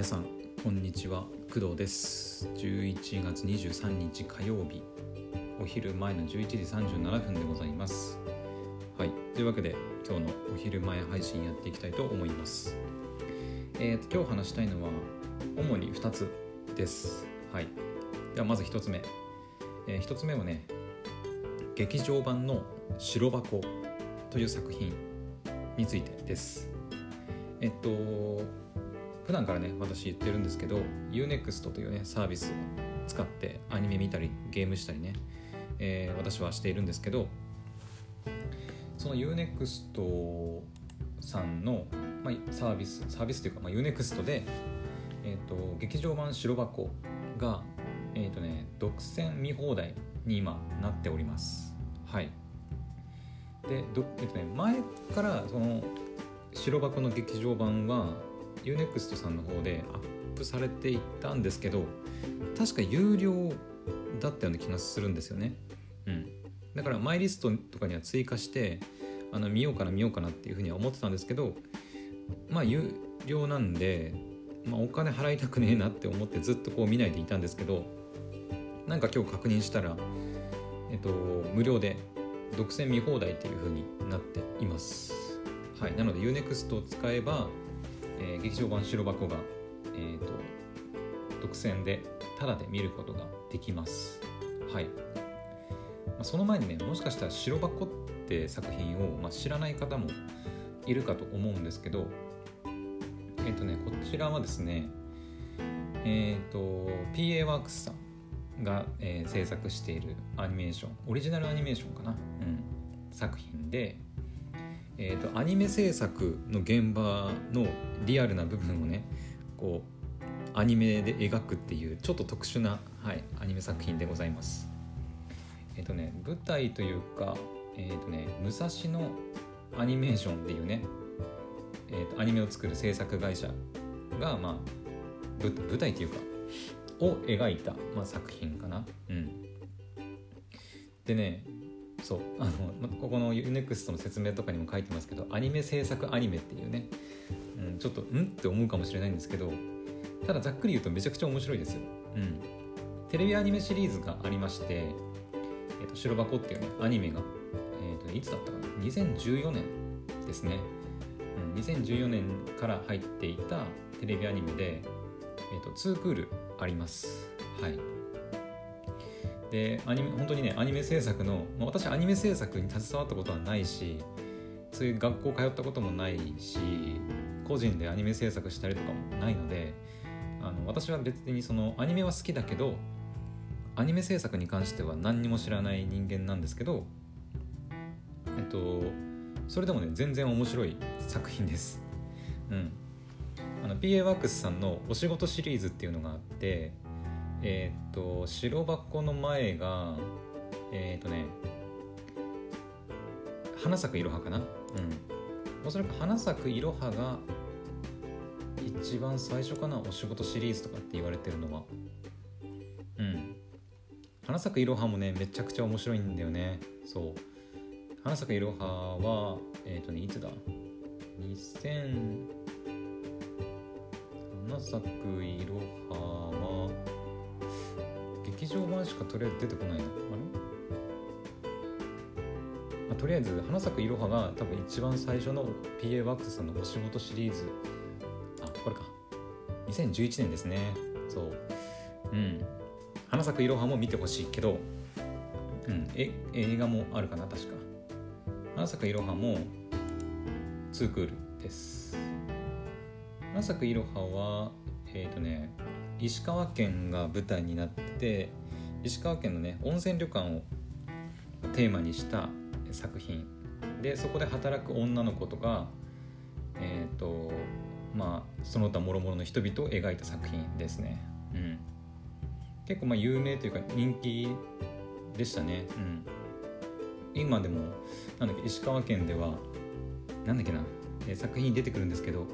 皆さんこんにちは。工藤です。11月23日火曜日。お昼前の11時37分でございます。はい。というわけで今日のお昼前配信やっていきたいと思います。えーと今日話したいのは主に2つです。はい。ではまず1つ目、え1つ目はね劇場版の白箱という作品についてです。えっと普段からね私言ってるんですけど UNEXT というねサービスを使ってアニメ見たりゲームしたりね、えー、私はしているんですけどその UNEXT さんの、まあ、サービスサービスというか、まあ、UNEXT で、えーと、劇場版白箱がえ、ー、とね独占見放題に今なっております。はい。でど、えっとね、前からその白箱の劇場版は UNEXT さんの方でアップされていったんですけど確か有料だったような気がするんですよね。うん、だからマイリストとかには追加してあの見ようかな見ようかなっていうふうには思ってたんですけどまあ有料なんで、まあ、お金払いたくねえなって思ってずっとこう見ないでいたんですけどなんか今日確認したら、えっと、無料で独占見放題っていうふうになっています。はい、なので UNEXT を使えばえー、劇場版白箱が、えーと、独占でタダで見ることができます。はい。まあ、その前にね、もしかしたら白箱って作品を、まあ、知らない方もいるかと思うんですけど、えっ、ー、とね、こちらはですね、えっ、ー、と、PA ワークスさんが、えー、制作しているアニメーション、オリジナルアニメーションかな、うん、作品で、えーと、アニメ制作の現場のリアルな部分をねこうアニメで描くっていうちょっと特殊な、はい、アニメ作品でございます。えっ、ー、とね舞台というか、えっ、ー、とね武蔵野アニメーションっていうね、えーと、アニメを作る制作会社が、まあ、舞台っていうかを描いた、まあ、作品かな。うん、でねそうあのここの UNEXT の説明とかにも書いてますけどアニメ制作アニメっていうね、うん、ちょっとんって思うかもしれないんですけどただざっくり言うとめちゃくちゃ面白いですよ、うん、テレビアニメシリーズがありまして「えーと、白箱」っていうねアニメが、えーと、いつだったかな？2014年ですね、うん、2014年から入っていたテレビアニメで、えーと、と2クールあります。はい。でアニメ本当にねアニメ制作の、まあ、私アニメ制作に携わったことはないしそういう学校通ったこともないし個人でアニメ制作したりとかもないのであの私は別にそのアニメは好きだけどアニメ制作に関しては何にも知らない人間なんですけどえっとそれでもね全然面白い作品です。うん。PA ワークスさんのお仕事シリーズっていうのがあってえっ、と白箱の前がえっ、とね花咲くいろはかな？うん。おそらく花咲くいろはが一番最初かな？お仕事シリーズとかって言われてるのは。うん。花咲くいろはもねめちゃくちゃ面白いんだよね。そう。花咲くいろははえっ、ー、とねいつだ？2000花咲くいろはは劇場版しかとりあえず出てこないの？あれ、まあ、とりあえず花咲くいろはが多分一番最初の PA ワークスさんのお仕事シリーズ。あこれか。2011年ですね。そう。うん。花咲くいろはも見てほしいけど。うん。え映画もあるかな？確か。花咲くいろはも2クールです。花咲くいろははえっ、ー、とね石川県が舞台になって石川県のね温泉旅館をテーマにした作品。でそこで働く女の子とかえっ、ー、とまあその他諸々の人々を描いた作品ですね、うん、結構まあ有名というか人気でしたね、うん、今でもなんだっけ石川県ではなんだっけな、え作品に出てくるんですけど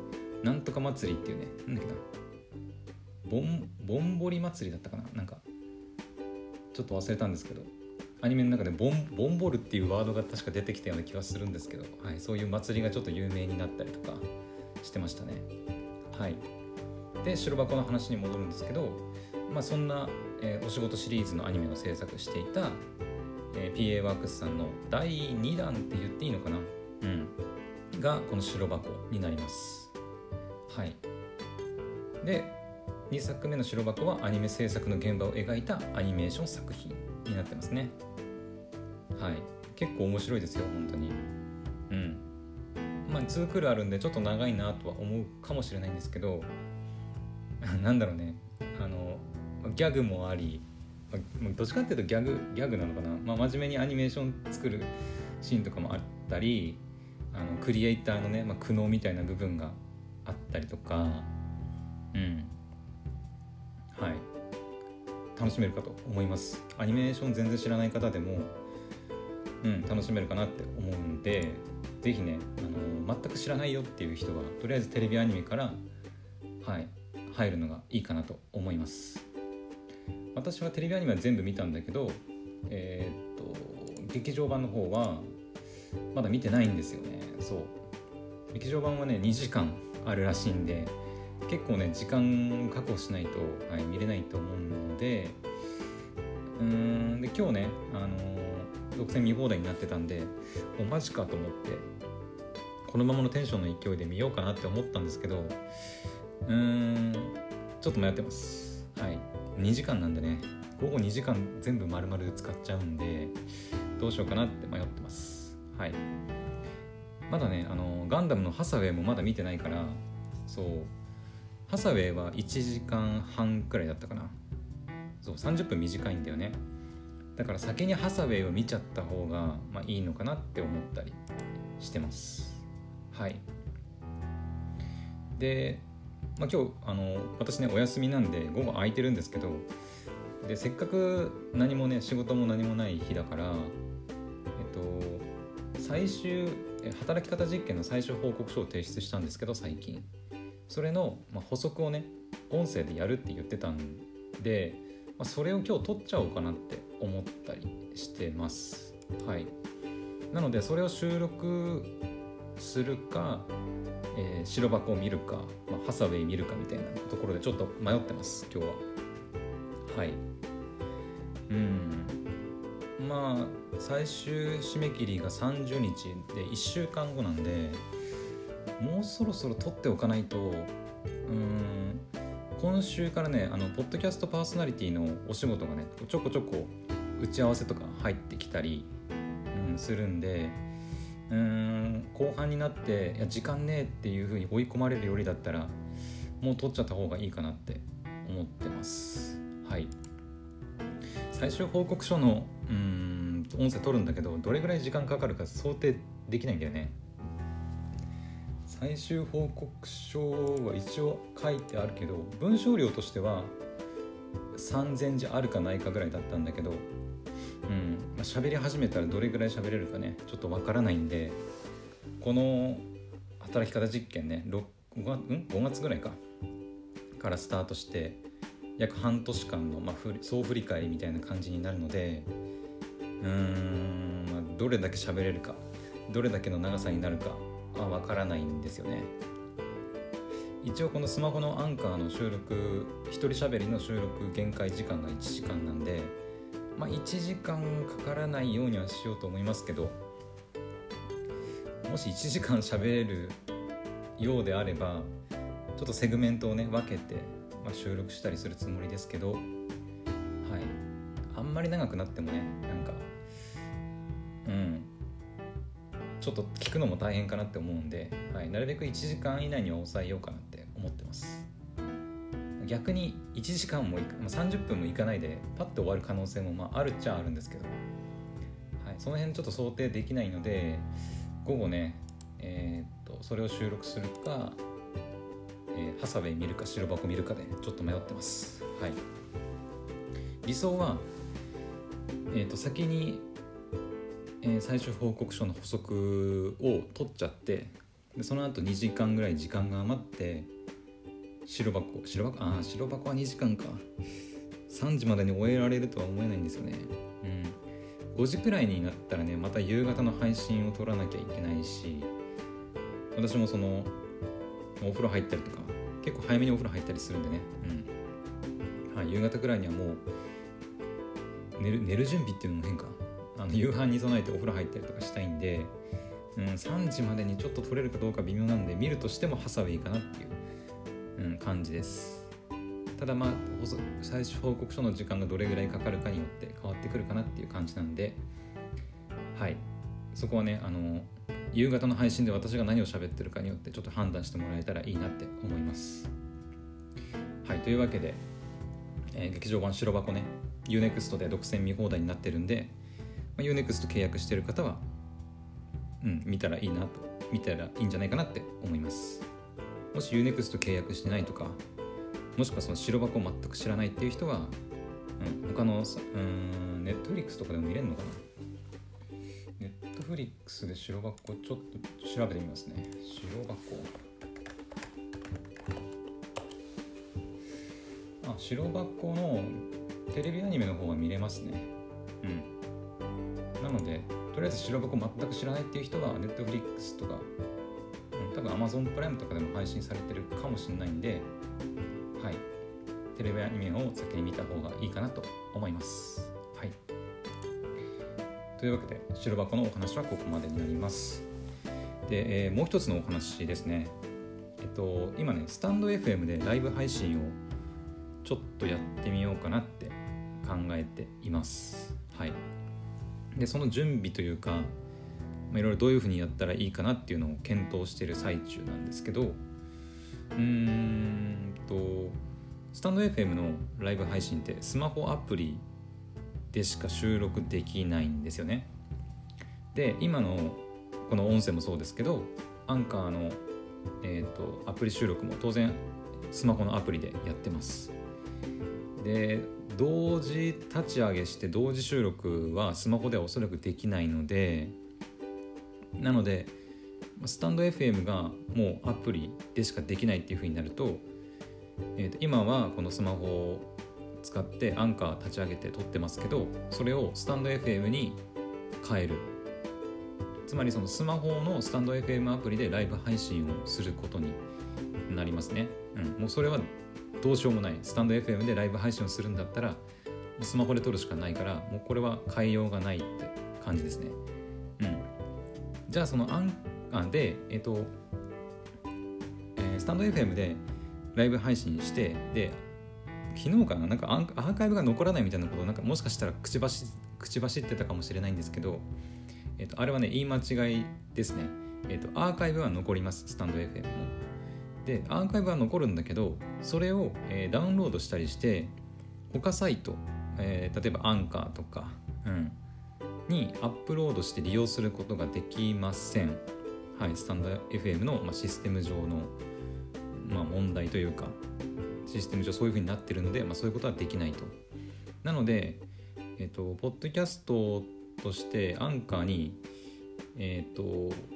なんとか祭りっていうねなんだっけな。ボンボンボリ祭りだったかな？なんかちょっと忘れたんですけど。アニメの中でボンボンボルっていうワードが確か出てきたような気がするんですけど、はい、そういう祭りがちょっと有名になったりとかしてましたね。はい。で白箱の話に戻るんですけど、まあ、そんな、えー、お仕事シリーズのアニメを制作していた、えー、PA ワークスさんの第2弾って言っていいのかな？うん。がこの白箱になります。はい。で2作目の白箱はアニメ制作の現場を描いたアニメーション作品になってますね。はい。結構面白いですよ本当に。うん。まあ2クールあるんでちょっと長いなとは思うかもしれないんですけど なんだろうね。あのギャグもありどっちかっていうとギャグギャグなのかな、まあ、真面目にアニメーション作るシーンとかもあったりあのクリエイターのね、まあ、苦悩みたいな部分があったりとか。うん。はい。楽しめるかと思います。アニメーション全然知らない方でもうん楽しめるかなって思うんで是非ねあの全く知らないよっていう人はとりあえずテレビアニメからはい入るのがいいかなと思います。私はテレビアニメは全部見たんだけどえー、っと劇場版の方はまだ見てないんですよね。そう。劇場版はね2時間あるらしいんで結構ね時間確保しないと、はい、見れないと思うのでうんで今日ねあの独占見放題になってたんでおマジかと思ってこのままのテンションの勢いで見ようかなって思ったんですけどうんちょっと迷ってます。はい。2時間なんでね午後2時間全部丸々使っちゃうんでどうしようかなって迷ってます。はい。まだねあのガンダムのハサウェイもまだ見てないからそう。ハサウェイは1時間半くらいだったかな。そう30分短いんだよね。だから先にハサウェイを見ちゃった方が、まあ、いいのかなって思ったりしてます。はい。で、まあ、今日あの私ねお休みなんで午後空いてるんですけどでせっかく何もね仕事も何もない日だからえっと最終働き方実験の最終報告書を提出したんですけど最近。それの、ま補足をね音声でやるって言ってたんで、まあ、それを今日撮っちゃおうかなって思ったりしてます。はい。なのでそれを収録するか、えー、白箱を見るか、まあ、ハサウェイ見るかみたいなところでちょっと迷ってます今日は。はい。うん。まあ最終締め切りが30日で1週間後なんでもうそろそろ撮っておかないと。うん。今週からねあのポッドキャストパーソナリティのお仕事がねちょこちょこ打ち合わせとか入ってきたり、うん、するんでうん後半になっていや時間ねえっていう風に追い込まれるよりだったらもう撮っちゃった方がいいかなって思ってます。はい。最終報告書のうん音声取るんだけどどれぐらい時間かかるか想定できないんだよね。最終報告書は一応書いてあるけど文章量としては3000字あるかないかぐらいだったんだけどうんまあ、喋り始めたらどれぐらい喋れるかねちょっとわからないんでこの働き方実験ね 5, 月,、ん、5月ぐらいかからスタートして約半年間の、まあ、総振り返りみたいな感じになるのでうーん、まあ、どれだけ喋れるかどれだけの長さになるかは分からないんですよね。一応このスマホのアンカーの収録一人喋りの収録限界時間が1時間なんでまあ1時間かからないようにはしようと思いますけどもし1時間喋れるようであればちょっとセグメントをね分けて、まあ、収録したりするつもりですけどはい。あんまり長くなってもねちょっと聞くのも大変かなって思うんで、はい、なるべく1時間以内に抑えようかなって思ってます。逆に1時間も、まあ、30分もいかないでパッと終わる可能性もまああるっちゃあるんですけど、はい、その辺ちょっと想定できないので午後ねえー、っとそれを収録するか、えー、ハサウェイ見るか白箱見るかでちょっと迷ってます。はい。理想はえー、と先にえー、最終報告書の補足を取っちゃってでその後2時間ぐらい時間が余って白箱白箱ああ白箱は2時間か。3時までに終えられるとは思えないんですよね。うん。5時くらいになったらねまた夕方の配信を取らなきゃいけないし私もそのお風呂入ったりとか結構早めにお風呂入ったりするんでね、うん。はい、夕方くらいにはもう寝る寝る準備っていうのも変か。の夕飯に備えてお風呂入ったりとかしたいんで、うん、3時までにちょっと取れるかどうか微妙なんで見るとしてもハサウェイかなっていう、うん、感じです。ただまあ最初報告書の時間がどれぐらいかかるかによって変わってくるかなっていう感じなんではい。そこはねあの夕方の配信で私が何を喋ってるかによってちょっと判断してもらえたらいいなって思います。はいというわけで、えー、劇場版白箱ね UNEXT で独占見放題になってるんで、まあ、UNEXT 契約してる方はうん見たらいいなと見たらいいんじゃないかなって思います。もし UNEXT 契約してないとかもしくはその白箱を全く知らないっていう人は、うん、他のうんネットフリックスとかでも見れるのかな。ネットフリックスで白箱ちょっと調べてみますね。白箱。あ白箱のテレビアニメの方は見れますね。とりあえず白箱全く知らないっていう人はネットフリックスとか、多分 Amazon プライムとかでも配信されてるかもしれないんではい、テレビアニメを先に見た方がいいかなと思います。はい、というわけで白箱のお話はここまでになります。で、えー、もう一つのお話ですね。えっと、今ね、スタンド FM でライブ配信をちょっとやってみようかなって考えています。はい。で、その準備というか、まあ、いろいろどういうふうにやったらいいかなっていうのを検討している最中なんですけど、うーんとスタンド FM のライブ配信ってスマホアプリでしか収録できないんですよね。で今のこの音声もそうですけどアンカーの、えーと、アプリ収録も当然スマホのアプリでやってます。で同時立ち上げして同時収録はスマホではおそらくできないのでなのでスタンド FM がもうアプリでしかできないっていう風になるとえー、と今はこのスマホを使ってアンカー立ち上げて撮ってますけどそれをスタンド FM に変える。つまりそのスマホのスタンド FM アプリでライブ配信をすることになりますね、うん、もうそれはどうしようもないスタンド FM でライブ配信をするんだったらスマホで撮るしかないからもうこれは変えようがないって感じですね。うん。じゃあそのアンカーでえっ、ー、と、えー、スタンド FM でライブ配信してで昨日かななんかアーカイブが残らないみたいなことなんかもしかしたら口走口走ってたかもしれないんですけど、えーと、あれはね言い間違いですね、えーと、アーカイブは残りますスタンド FM もでアーカイブは残るんだけどそれを、えー、ダウンロードしたりして他サイト、えー、例えばアンカーとか、うん、にアップロードして利用することができませんはいスタンド FM の、まあ、システム上のまあ、問題というかシステム上そういうふうになってるので、まあ、そういうことはできないと。なので、えっ、ー、と、ポッドキャストとしてアンカーに、えっ、ー、と、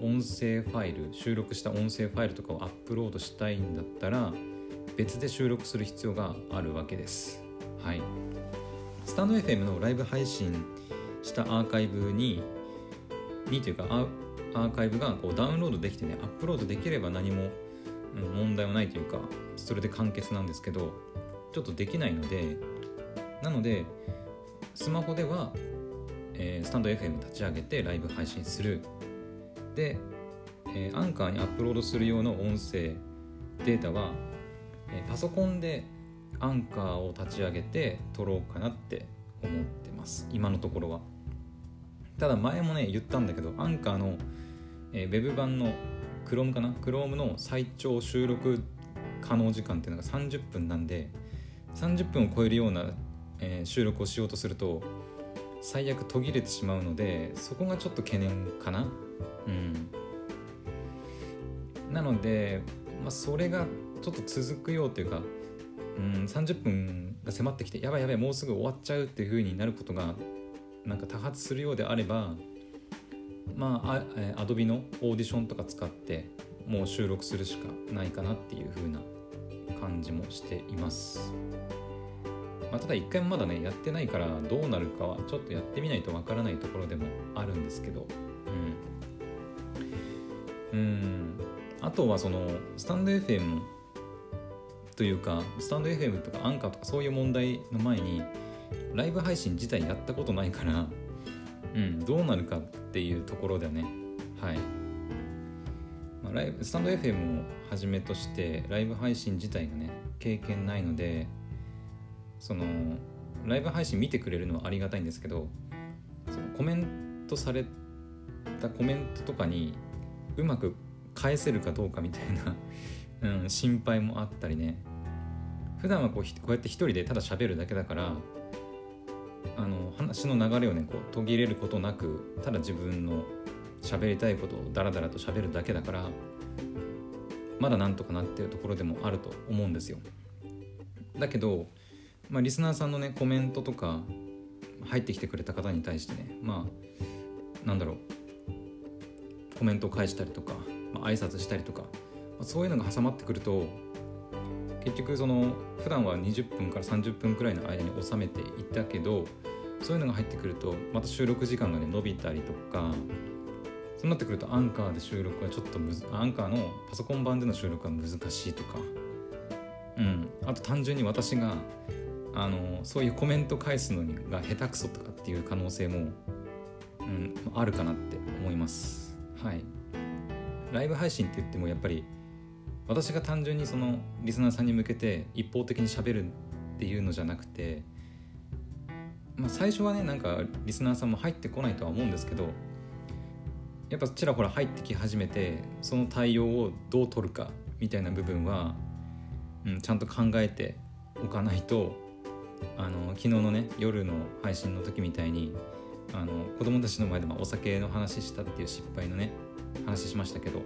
音声ファイル、収録した音声ファイルとかをアップロードしたいんだったら、別で収録する必要があるわけです。はい。スタンド FM のライブ配信したアーカイブに、にというかアーカイブがこうダウンロードできてね、アップロードできれば何も問題はないというかそれで完結なんですけどちょっとできないのでなのでスマホでは、えー、スタンド FM 立ち上げてライブ配信する。で、えー、アンカーにアップロードする用の音声データは、えー、パソコンでアンカーを立ち上げて撮ろうかなって思ってます。今のところは。ただ前もね言ったんだけどアンカーの、えー、ウェブ版の Chrome かな？Chrome の最長収録可能時間っていうのが30分なんで30分を超えるような、えー、収録をしようとすると最悪途切れてしまうのでそこがちょっと懸念かなうんなので、まあ、それがちょっと続くようというかうん30分が迫ってきてやばいやばいもうすぐ終わっちゃうっていう風になることがなんか多発するようであればまあ、アドビのオーディションとか使ってもう収録するしかないかなっていう風な感じもしています。まあ、ただ一回もまだねやってないからどうなるかはちょっとやってみないとわからないところでもあるんですけど。うん。うん。あとはそのスタンド FM というかスタンド FM とかアンカーとかそういう問題の前にライブ配信自体やったことないからうんどうなるかっていうところだよねはい、まあ、ライブスタンド FM をはじめとしてライブ配信自体がね経験ないのでそのライブ配信見てくれるのはありがたいんですけどそのコメントされたコメントとかにうまく返せるかどうかみたいな、うん、心配もあったりね。普段はこうこうやって一人でただ喋るだけだからあの話の流れをねこう途切れることなくただ自分の喋りたいことをダラダラと喋るだけだからまだなんとかなってるところでもあると思うんですよ。だけど、まあ、リスナーさんのねコメントとか入ってきてくれた方に対してねまあなんだろうコメントを返したりとか、まあ、挨拶したりとか、まあ、そういうのが挟まってくると結局その普段は20分から30分くらいの間に収めていたけどそういうのが入ってくるとまた収録時間がね伸びたりとかそうなってくるとアンカーで収録はちょっとむずアンカーのパソコン版での収録は難しいとかうん。あと単純に私があのそういうコメント返すのが下手くそとかっていう可能性も、うん、あるかなって思います。はい。ライブ配信って言ってもやっぱり私が単純にそのリスナーさんに向けて一方的にしゃべるっていうのじゃなくて、まあ、最初はねなんかリスナーさんも入ってこないとは思うんですけどやっぱちらほら入ってき始めてその対応をどう取るかみたいな部分は、うん、ちゃんと考えておかないとあの昨日のね夜の配信の時みたいにあの子供たちの前でまお酒の話したっていう失敗のね話しましたけど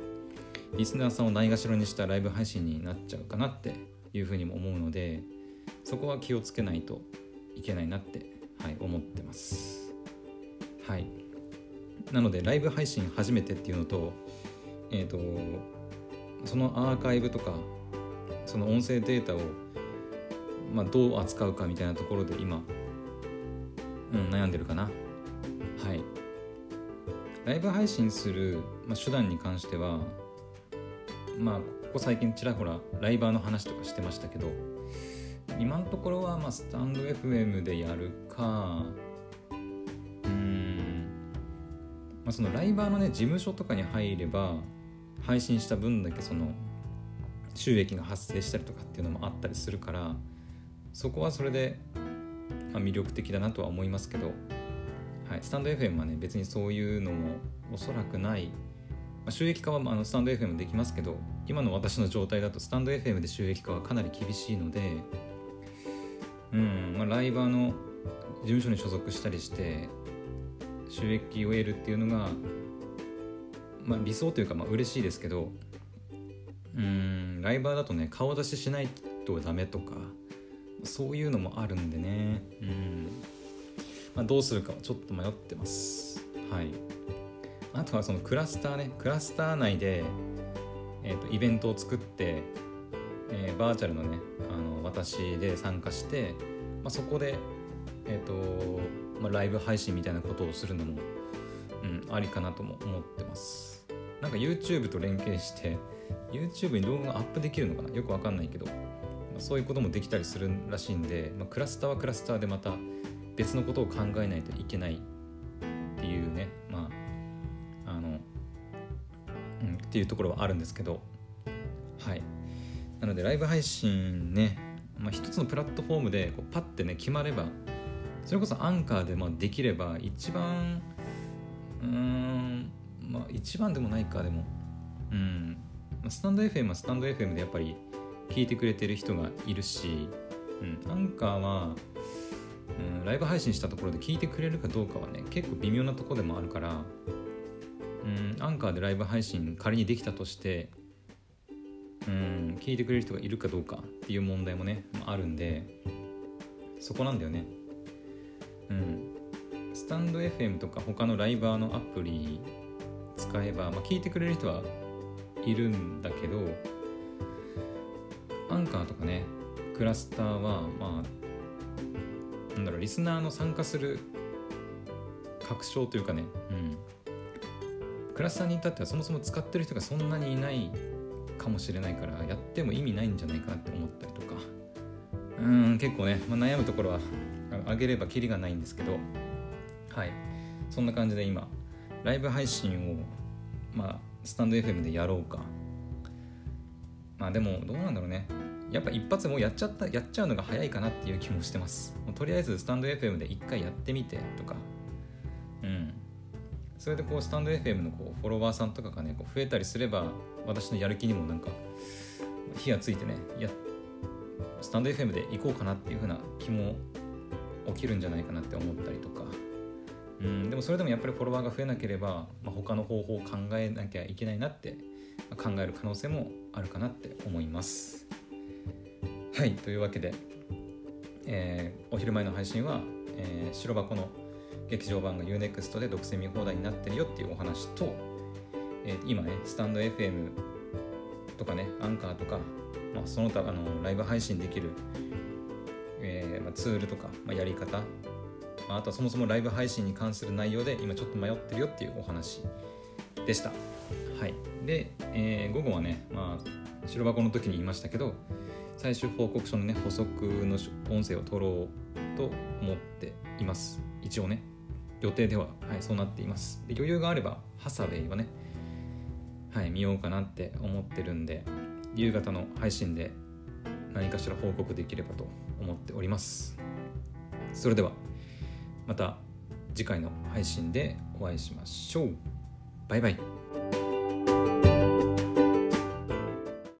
リスナーさんをないがしろにしたライブ配信になっちゃうかなっていうふうにも思うのでそこは気をつけないといけないなって、はい、思ってます。はい。なのでライブ配信初めてっていうのとえっ、ー、とそのアーカイブとかその音声データを、まあ、どう扱うかみたいなところで今、うん、悩んでるかな。はい。ライブ配信する、まあ、手段に関してはまあここ最近ちらほらライバーの話とかしてましたけど今のところはまあスタンド FM でやるかうんまあそのライバーのね事務所とかに入れば配信した分だけその収益が発生したりとかっていうのもあったりするからそこはそれで、まあ、魅力的だなとは思いますけど、はい、スタンド FM はね別にそういうのもおそらくない。まあ、収益化はあのスタンド FM できますけど今の私の状態だとスタンド FM で収益化はかなり厳しいので、うんまあ、ライバーの事務所に所属したりして収益を得るっていうのが、まあ、理想というかまあ嬉しいですけどうんライバーだとね顔出ししないとダメとかそういうのもあるんでね。うん、まあ、どうするかはちょっと迷ってます。はい。あとはそのクラスターね。クラスター内で、えーと、イベントを作って、えー、バーチャルのねあの私で参加して、まあ、そこで、えーとまあ、ライブ配信みたいなことをするのも、うん、ありかなとも思ってます。なんか YouTube と連携して YouTube に動画がアップできるのかな？よくわかんないけど、そういうこともできたりするらしいんで、まあ、クラスターはクラスターでまた別のことを考えないといけないっていうねまあうん、っていうところはあるんですけどはい。なのでライブ配信ね、まあ、一つのプラットフォームでこうパッてね決まればそれこそアンカーでまあできれば一番うんまあ一番でもないかでもうん。スタンド FM はスタンド FM でやっぱり聞いてくれてる人がいるし、うん、アンカーは、うん、ライブ配信したところで聞いてくれるかどうかはね結構微妙なとこでもあるからうんアンカーでライブ配信仮にできたとしてうん聞いてくれる人がいるかどうかっていう問題もね、あ、あるんでそこなんだよね。うん。スタンド FM とか他のライバーのアプリ使えば、まあ、聞いてくれる人はいるんだけどアンカーとかねクラスターはまあなんだろうリスナーの参加する確証というかね、うん、クラスターに至ってはそもそも使ってる人がそんなにいないかもしれないからやっても意味ないんじゃないかなって思ったりとか。うん結構ね、まあ、悩むところはあげればキリがないんですけど。はい。そんな感じで今ライブ配信をまあスタンド FM でやろうか。まあでもどうなんだろうね。やっぱ一発もうやっちゃったやっちゃうのが早いかなっていう気もしてます。とりあえずスタンド FM で一回やってみてとか。うん。それでこうスタンド FM のこうフォロワーさんとかがねこう増えたりすれば私のやる気にもなんか火がついてねやスタンド FM で行こうかなっていう風な気も起きるんじゃないかなって思ったりとか。うん。でもそれでもやっぱりフォロワーが増えなければ、まあ、他の方法を考えなきゃいけないなって考える可能性もあるかなって思いますはいというわけで、えー、お昼前の配信は、えー、白箱の劇場版が UNEXT で独占見放題になってるよっていうお話と、えー、今ねスタンド FM とかねアンカーとか、まあ、その他あのライブ配信できる、えまあ、ツールとか、まあ、やり方、まあ、あとはそもそもライブ配信に関する内容で今ちょっと迷ってるよっていうお話でした。はい、で、えー、午後はね、まあ、白箱の時に言いましたけど最終報告書のね補足の音声を取ろうと思っています。一応ね予定では、はい、そうなっています。で余裕があればハサウェイはねはい見ようかなって思ってるんで夕方の配信で何かしら報告できればと思っております。それではまた次回の配信でお会いしましょう。バイバイ。